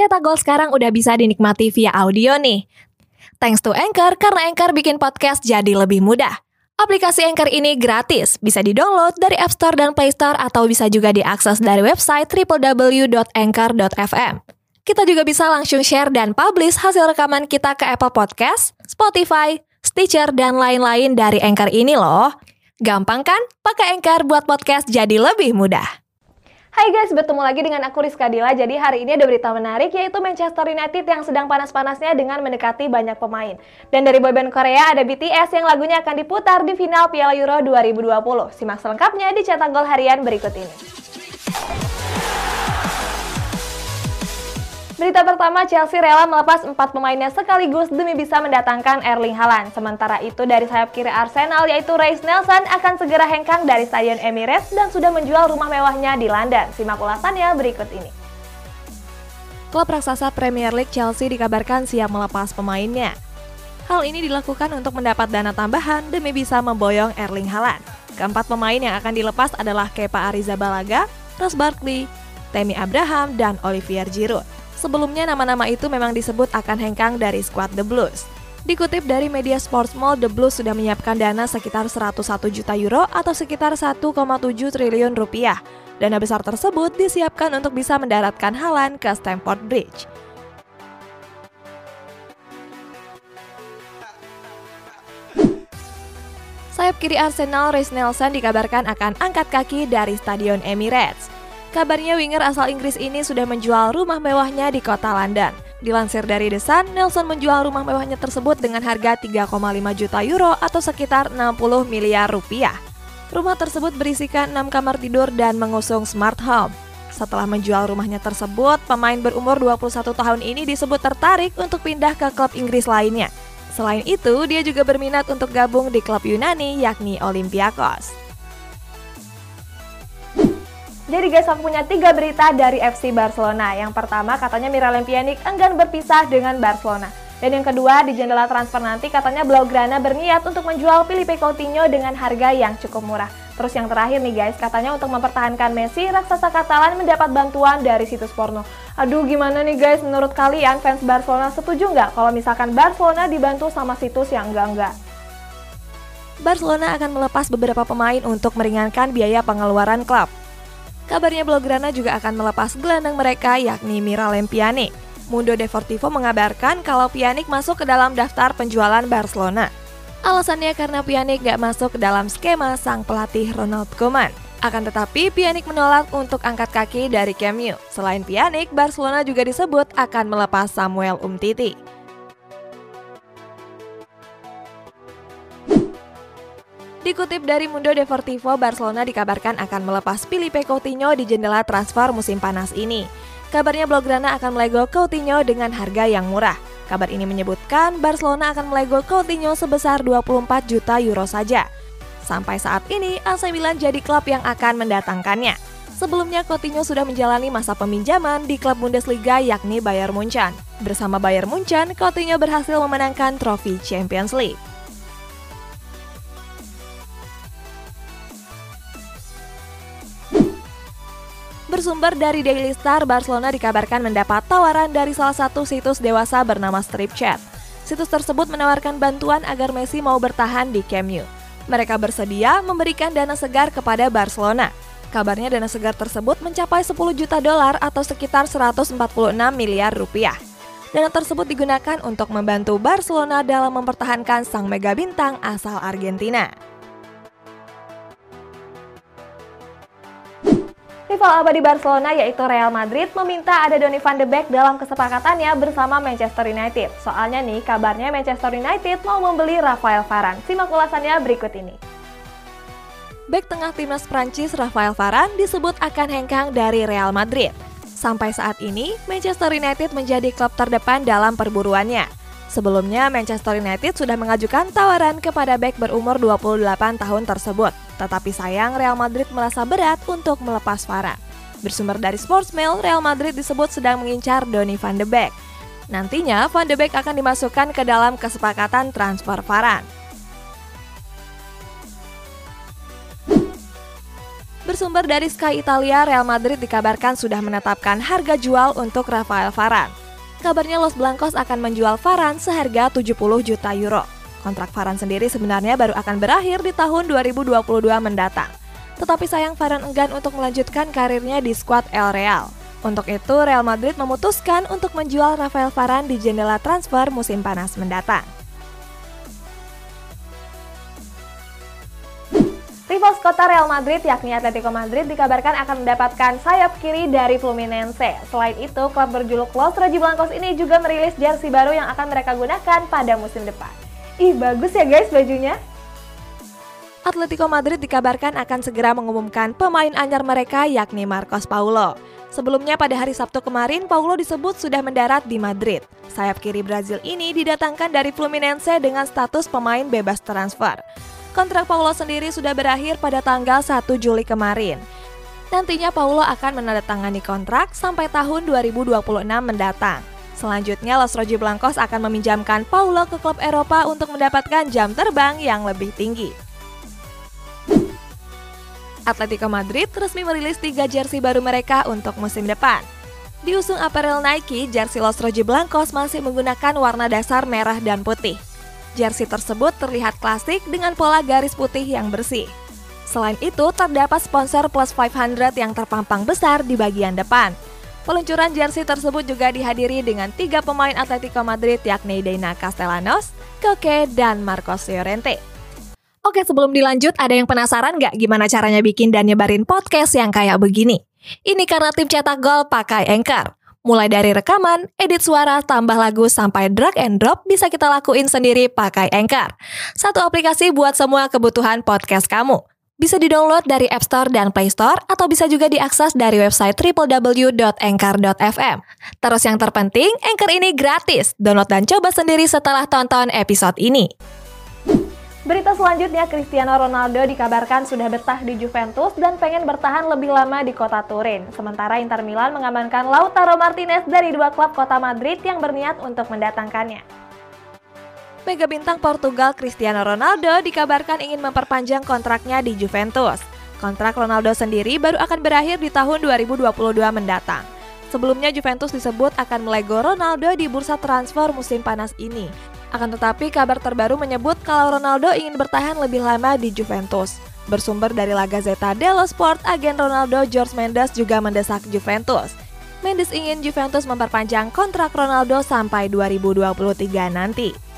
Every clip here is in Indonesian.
Cetak Gol sekarang udah bisa dinikmati via audio nih. Thanks to Anchor, karena Anchor bikin podcast jadi lebih mudah. Aplikasi Anchor ini gratis, bisa di-download dari App Store dan Play Store atau bisa juga diakses dari website www.anchor.fm. Kita juga bisa langsung share dan publish hasil rekaman kita ke Apple Podcast, Spotify, Stitcher, dan lain-lain dari Anchor ini loh. Gampang kan? Pakai Anchor buat podcast jadi lebih mudah. Hai guys, bertemu lagi dengan aku Rizka Dila. Jadi hari ini ada berita menarik yaitu Manchester United yang sedang panas-panasnya dengan mendekati banyak pemain. Dan dari boyband Korea ada BTS yang lagunya akan diputar di final Piala Euro 2020. Simak selengkapnya di Cetak Gol Harian berikut ini. Berita pertama, Chelsea rela melepas empat pemainnya sekaligus demi bisa mendatangkan Erling Haaland. Sementara itu dari sayap kiri Arsenal yaitu Reiss Nelson akan segera hengkang dari Stadion Emirates dan sudah menjual rumah mewahnya di London. Simak ulasannya berikut ini. Klub raksasa Premier League Chelsea dikabarkan siap melepas pemainnya. Hal ini dilakukan untuk mendapat dana tambahan demi bisa memboyong Erling Haaland. Keempat pemain yang akan dilepas adalah Kepa Arrizabalaga, Ross Barkley, Temi Abraham, dan Olivier Giroud. Sebelumnya nama-nama itu memang disebut akan hengkang dari skuad The Blues. Dikutip dari media Sports Mall, The Blues sudah menyiapkan dana sekitar 101 juta euro atau sekitar 1,7 triliun rupiah. Dana besar tersebut disiapkan untuk bisa mendaratkan Halan ke Stamford Bridge. Sayap kiri Arsenal, Reiss Nelson dikabarkan akan angkat kaki dari Stadion Emirates. Kabarnya winger asal Inggris ini sudah menjual rumah mewahnya di kota London. Dilansir dari The Sun, Nelson menjual rumah mewahnya tersebut dengan harga 3,5 juta euro atau sekitar 60 miliar rupiah. Rumah tersebut berisikan 6 kamar tidur dan mengusung smart home. Setelah menjual rumahnya tersebut, pemain berumur 21 tahun ini disebut tertarik untuk pindah ke klub Inggris lainnya. Selain itu, dia juga berminat untuk gabung di klub Yunani yakni Olympiakos. Jadi guys, aku punya tiga berita dari FC Barcelona. Yang pertama, katanya Miralem Pjanic enggan berpisah dengan Barcelona. Dan yang kedua, di jendela transfer nanti katanya Blaugrana berniat untuk menjual Filipe Coutinho dengan harga yang cukup murah. Terus yang terakhir nih guys, katanya untuk mempertahankan Messi, raksasa Katalan mendapat bantuan dari situs porno. Aduh gimana nih guys, menurut kalian fans Barcelona setuju nggak kalau misalkan Barcelona dibantu sama situs yang enggak-enggak? Barcelona akan melepas beberapa pemain untuk meringankan biaya pengeluaran klub. Kabarnya Blaugrana juga akan melepas gelandang mereka yakni Miralem Pjanic. Mundo Deportivo mengabarkan kalau Pjanic masuk ke dalam daftar penjualan Barcelona. Alasannya karena Pjanic gak masuk ke dalam skema sang pelatih Ronald Koeman. Akan tetapi Pjanic menolak untuk angkat kaki dari Camp Nou. Selain Pjanic, Barcelona juga disebut akan melepas Samuel Umtiti. Dikutip dari Mundo Deportivo, Barcelona dikabarkan akan melepas Filipe Coutinho di jendela transfer musim panas ini. Kabarnya Blaugrana akan melego Coutinho dengan harga yang murah. Kabar ini menyebutkan Barcelona akan melego Coutinho sebesar 24 juta euro saja. Sampai saat ini, AC Milan jadi klub yang akan mendatangkannya. Sebelumnya, Coutinho sudah menjalani masa peminjaman di klub Bundesliga yakni Bayern Munchen. Bersama Bayern Munchen, Coutinho berhasil memenangkan trofi Champions League. Bersumber dari Daily Star, Barcelona dikabarkan mendapat tawaran dari salah satu situs dewasa bernama Strip Chat. Situs tersebut menawarkan bantuan agar Messi mau bertahan di Camp Nou. Mereka bersedia memberikan dana segar kepada Barcelona. Kabarnya dana segar tersebut mencapai 10 juta dolar atau sekitar 146 miliar rupiah. Dana tersebut digunakan untuk membantu Barcelona dalam mempertahankan sang mega bintang asal Argentina. Rival abadi Barcelona yaitu Real Madrid meminta ada Donny van de Beek dalam kesepakatannya bersama Manchester United. Soalnya nih, kabarnya Manchester United mau membeli Rafael Varane. Simak ulasannya berikut ini. Bek tengah timnas Prancis Rafael Varane disebut akan hengkang dari Real Madrid. Sampai saat ini, Manchester United menjadi klub terdepan dalam perburuannya. Sebelumnya, Manchester United sudah mengajukan tawaran kepada bek berumur 28 tahun tersebut. Tetapi sayang Real Madrid merasa berat untuk melepas Varane. Bersumber dari Sportsmail, Real Madrid disebut sedang mengincar Donny van de Beek. Nantinya, Van de Beek akan dimasukkan ke dalam kesepakatan transfer Varane. Bersumber dari Sky Italia, Real Madrid dikabarkan sudah menetapkan harga jual untuk Rafael Varane. Kabarnya Los Blancos akan menjual Varane seharga 70 juta euro. Kontrak Varane sendiri sebenarnya baru akan berakhir di tahun 2022 mendatang. Tetapi sayang Varane enggan untuk melanjutkan karirnya di skuad El Real. Untuk itu, Real Madrid memutuskan untuk menjual Rafael Varane di jendela transfer musim panas mendatang. Rivals kota Real Madrid yakni Atletico Madrid dikabarkan akan mendapatkan sayap kiri dari Fluminense. Selain itu, klub berjuluk Los Rojiblancos ini juga merilis jersey baru yang akan mereka gunakan pada musim depan. Ih, bagus ya guys bajunya. Atletico Madrid dikabarkan akan segera mengumumkan pemain anyar mereka yakni Marcos Paulo. Sebelumnya pada hari Sabtu kemarin, Paulo disebut sudah mendarat di Madrid. Sayap kiri Brazil ini didatangkan dari Fluminense dengan status pemain bebas transfer. Kontrak Paulo sendiri sudah berakhir pada tanggal 1 Juli kemarin. Nantinya Paulo akan menandatangani kontrak sampai tahun 2026 mendatang. Selanjutnya Los Blancos akan meminjamkan Paulo ke klub Eropa untuk mendapatkan jam terbang yang lebih tinggi. Atletico Madrid resmi merilis tiga jersey baru mereka untuk musim depan. Diusung apparel Nike, jersey Los Blancos masih menggunakan warna dasar merah dan putih. Jersey tersebut terlihat klasik dengan pola garis putih yang bersih. Selain itu, terdapat sponsor plus 500 yang terpampang besar di bagian depan. Peluncuran jersey tersebut juga dihadiri dengan tiga pemain Atletico Madrid yakni Deina Castellanos, Koke, dan Marcos Llorente. Oke, sebelum dilanjut, ada yang penasaran nggak gimana caranya bikin dan nyebarin podcast yang kayak begini? Ini karena tim cetak gol pakai Anchor. Mulai dari rekaman, edit suara, tambah lagu, sampai drag and drop bisa kita lakuin sendiri pakai Anchor. Satu aplikasi buat semua kebutuhan podcast kamu. Bisa di-download dari App Store dan Play Store atau bisa juga diakses dari website www.anchor.fm. Terus yang terpenting, Anchor ini gratis. Download dan coba sendiri setelah tonton episode ini. Berita selanjutnya, Cristiano Ronaldo dikabarkan sudah betah di Juventus dan pengen bertahan lebih lama di kota Turin. Sementara Inter Milan mengamankan Lautaro Martinez dari dua klub kota Madrid yang berniat untuk mendatangkannya. Mega bintang Portugal Cristiano Ronaldo dikabarkan ingin memperpanjang kontraknya di Juventus. Kontrak Ronaldo sendiri baru akan berakhir di tahun 2022 mendatang. Sebelumnya Juventus disebut akan melego Ronaldo di bursa transfer musim panas ini. Akan tetapi kabar terbaru menyebut kalau Ronaldo ingin bertahan lebih lama di Juventus. Bersumber dari La Gazzetta dello Sport, agen Ronaldo George Mendes juga mendesak Juventus. Mendes ingin Juventus memperpanjang kontrak Ronaldo sampai 2023 nanti.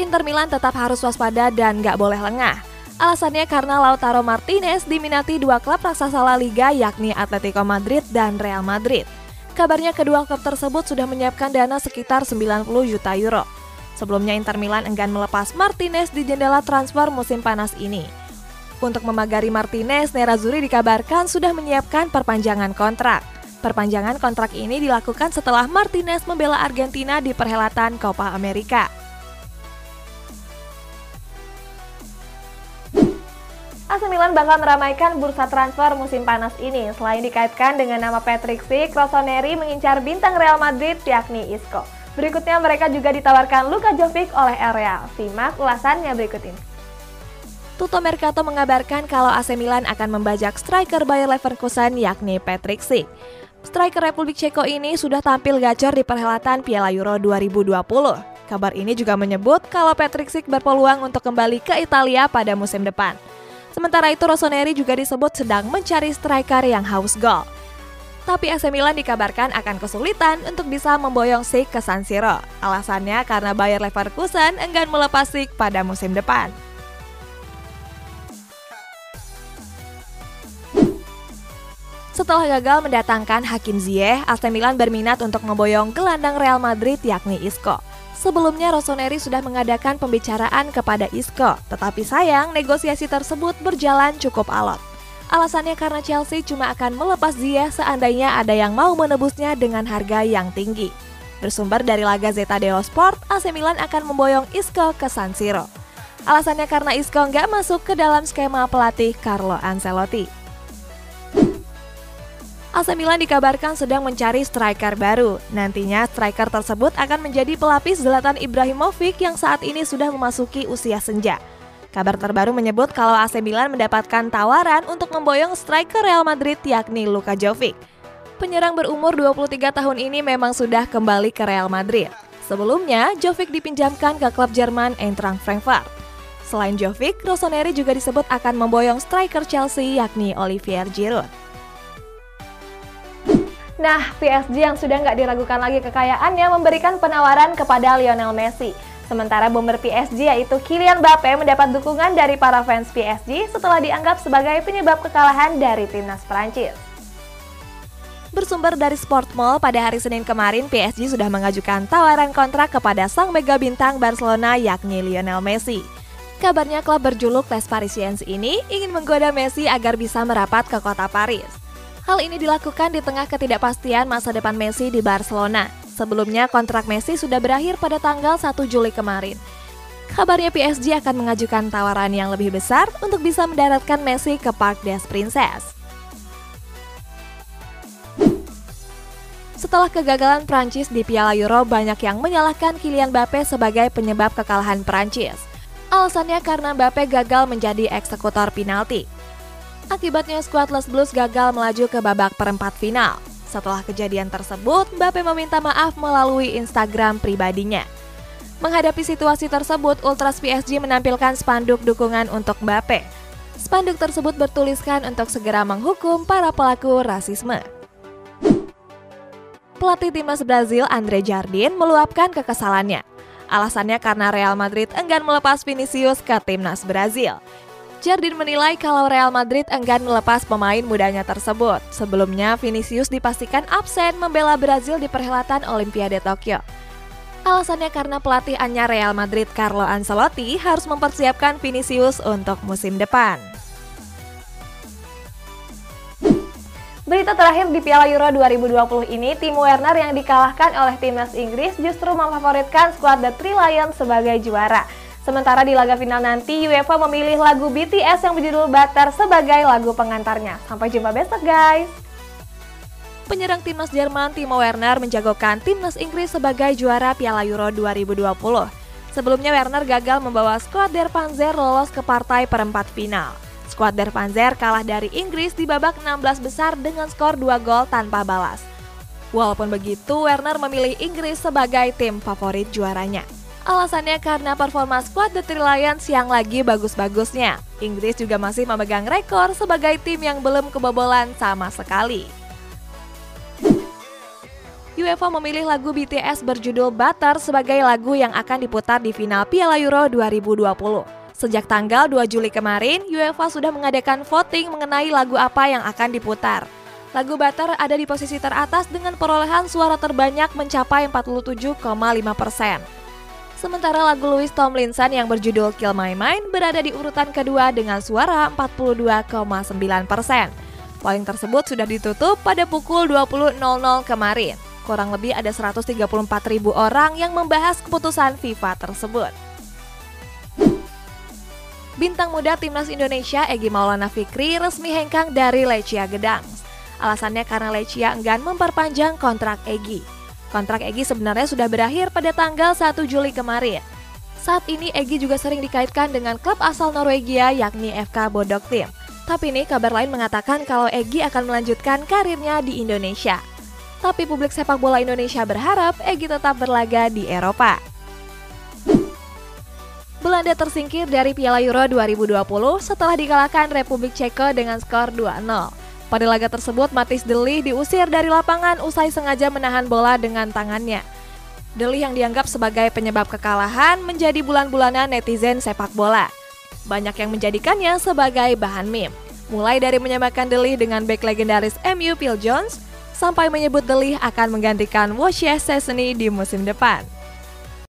Inter Milan tetap harus waspada dan nggak boleh lengah. Alasannya karena Lautaro Martinez diminati dua klub raksasa La Liga yakni Atletico Madrid dan Real Madrid. Kabarnya kedua klub tersebut sudah menyiapkan dana sekitar 90 juta euro. Sebelumnya Inter Milan enggan melepas Martinez di jendela transfer musim panas ini. Untuk memagari Martinez, Nerazzurri dikabarkan sudah menyiapkan perpanjangan kontrak. Perpanjangan kontrak ini dilakukan setelah Martinez membela Argentina di perhelatan Copa America. AC Milan bakal meramaikan bursa transfer musim panas ini. Selain dikaitkan dengan nama Patrick Schick, Rossoneri mengincar bintang Real Madrid yakni Isco. Berikutnya mereka juga ditawarkan Luka Jovic oleh Real. Simak ulasannya berikut ini. Tuto Mercato mengabarkan kalau AC Milan akan membajak striker Bayer Leverkusen yakni Patrick Schick. Striker Republik Ceko ini sudah tampil gacor di perhelatan Piala Euro 2020. Kabar ini juga menyebut kalau Patrick Schick berpeluang untuk kembali ke Italia pada musim depan. Sementara itu Rossoneri juga disebut sedang mencari striker yang haus gol. Tapi AC Milan dikabarkan akan kesulitan untuk bisa memboyong Sik ke San Siro. Alasannya karena Bayer Leverkusen enggan melepas Sik pada musim depan. Setelah gagal mendatangkan Hakim Ziyech, AC Milan berminat untuk memboyong gelandang Real Madrid yakni Isco. Sebelumnya Rossoneri sudah mengadakan pembicaraan kepada Isco, tetapi sayang negosiasi tersebut berjalan cukup alot. Alasannya karena Chelsea cuma akan melepas dia seandainya ada yang mau menebusnya dengan harga yang tinggi. Bersumber dari La Gazzetta dello Sport, AC Milan akan memboyong Isco ke San Siro. Alasannya karena Isco nggak masuk ke dalam skema pelatih Carlo Ancelotti. AC Milan dikabarkan sedang mencari striker baru. Nantinya striker tersebut akan menjadi pelapis Zlatan Ibrahimovic yang saat ini sudah memasuki usia senja. Kabar terbaru menyebut kalau AC Milan mendapatkan tawaran untuk memboyong striker Real Madrid yakni Luka Jovic. Penyerang berumur 23 tahun ini memang sudah kembali ke Real Madrid. Sebelumnya, Jovic dipinjamkan ke klub Jerman Eintracht Frankfurt. Selain Jovic, Rossoneri juga disebut akan memboyong striker Chelsea yakni Olivier Giroud. Nah, PSG yang sudah nggak diragukan lagi kekayaannya memberikan penawaran kepada Lionel Messi. Sementara bomber PSG yaitu Kylian Mbappe mendapat dukungan dari para fans PSG setelah dianggap sebagai penyebab kekalahan dari timnas Prancis. Bersumber dari Sport Mall, pada hari Senin kemarin PSG sudah mengajukan tawaran kontrak kepada sang mega bintang Barcelona yakni Lionel Messi. Kabarnya klub berjuluk Les Parisiens ini ingin menggoda Messi agar bisa merapat ke kota Paris. Hal ini dilakukan di tengah ketidakpastian masa depan Messi di Barcelona. Sebelumnya kontrak Messi sudah berakhir pada tanggal 1 Juli kemarin. Kabarnya PSG akan mengajukan tawaran yang lebih besar untuk bisa mendaratkan Messi ke Parc des Princes. Setelah kegagalan Prancis di Piala Euro, banyak yang menyalahkan Kylian Mbappe sebagai penyebab kekalahan Prancis. Alasannya karena Mbappe gagal menjadi eksekutor penalti. Akibatnya skuad Les Blues gagal melaju ke babak perempat final. Setelah kejadian tersebut, Mbappe meminta maaf melalui Instagram pribadinya. Menghadapi situasi tersebut, Ultras PSG menampilkan spanduk dukungan untuk Mbappe. Spanduk tersebut bertuliskan untuk segera menghukum para pelaku rasisme. Pelatih timnas Brazil Andre Jardin meluapkan kekesalannya. Alasannya karena Real Madrid enggan melepas Vinicius ke timnas Brazil. Jardin menilai kalau Real Madrid enggan melepas pemain mudanya tersebut. Sebelumnya, Vinicius dipastikan absen membela Brazil di perhelatan Olimpiade Tokyo. Alasannya karena pelatih anyar Real Madrid Carlo Ancelotti harus mempersiapkan Vinicius untuk musim depan. Berita terakhir di Piala Euro 2020 ini, Timo Werner yang dikalahkan oleh timnas Inggris justru memfavoritkan skuad The Three Lions sebagai juara. Sementara di laga final nanti, UEFA memilih lagu BTS yang berjudul Butter sebagai lagu pengantarnya. Sampai jumpa besok guys! Penyerang timnas Jerman Timo Werner menjagokan timnas Inggris sebagai juara Piala Euro 2020. Sebelumnya Werner gagal membawa skuad Der Panzer lolos ke partai perempat final. Skuad Der Panzer kalah dari Inggris di babak 16 besar dengan skor 2 gol tanpa balas. Walaupun begitu, Werner memilih Inggris sebagai tim favorit juaranya. Alasannya karena performa skuad The Three Lions yang lagi bagus-bagusnya. Inggris juga masih memegang rekor sebagai tim yang belum kebobolan sama sekali. UEFA memilih lagu BTS berjudul Butter sebagai lagu yang akan diputar di final Piala Euro 2020. Sejak tanggal 2 Juli kemarin, UEFA sudah mengadakan voting mengenai lagu apa yang akan diputar. Lagu Butter ada di posisi teratas dengan perolehan suara terbanyak mencapai 47,5 persen. Sementara lagu Louis Tomlinson yang berjudul Kill My Mind berada di urutan kedua dengan suara 42,9 persen. Polling tersebut sudah ditutup pada pukul 20.00 kemarin. Kurang lebih ada 134 ribu orang yang membahas keputusan FIFA tersebut. Bintang muda timnas Indonesia Egi Maulana Fikri resmi hengkang dari Lecia Gedang. Alasannya karena Lecia enggan memperpanjang kontrak Egi. Kontrak Egi sebenarnya sudah berakhir pada tanggal 1 Juli kemarin. Saat ini Egi juga sering dikaitkan dengan klub asal Norwegia yakni FK Bodok Team. Tapi ini kabar lain mengatakan kalau Egi akan melanjutkan karirnya di Indonesia. Tapi publik sepak bola Indonesia berharap Egi tetap berlaga di Eropa. Belanda tersingkir dari Piala Euro 2020 setelah dikalahkan Republik Ceko dengan skor 2-0. Pada laga tersebut, Matis Deli diusir dari lapangan usai sengaja menahan bola dengan tangannya. Deli yang dianggap sebagai penyebab kekalahan menjadi bulan-bulanan netizen sepak bola. Banyak yang menjadikannya sebagai bahan meme. Mulai dari menyamakan Deli dengan back legendaris MU Phil Jones, sampai menyebut Deli akan menggantikan Wojciech Szczesny di musim depan.